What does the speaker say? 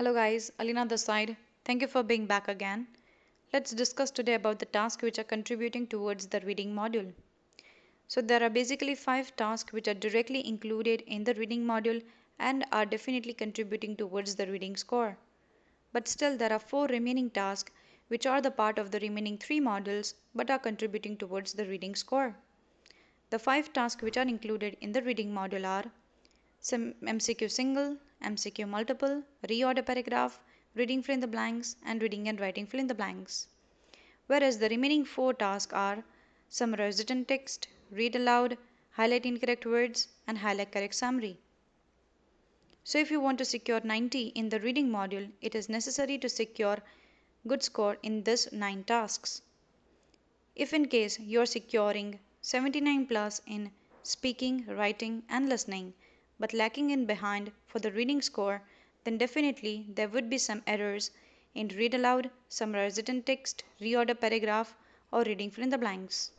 Hello guys, Alina this side. Thank you for being back again. Let's discuss today about the tasks which are contributing towards the reading module. So there are basically five tasks which are directly included in the reading module and are definitely contributing towards the reading score. But still there are four remaining tasks which are the part of the remaining three modules but are contributing towards the reading score. The five tasks which are included in the reading module are some MCQ single, MCQ multiple, reorder paragraph, reading fill in the blanks, and reading and writing fill in the blanks. Whereas the remaining four tasks are summarize written text, read aloud, highlight incorrect words, and highlight correct summary. So if you want to secure 90 in the reading module, it is necessary to secure good score in this 9 tasks. If in case you are securing 79 plus in speaking, writing, and listening, but lacking in behind for the reading score, then definitely there would be some errors in read aloud, summarize written text, reorder paragraph, or reading fill in the blanks.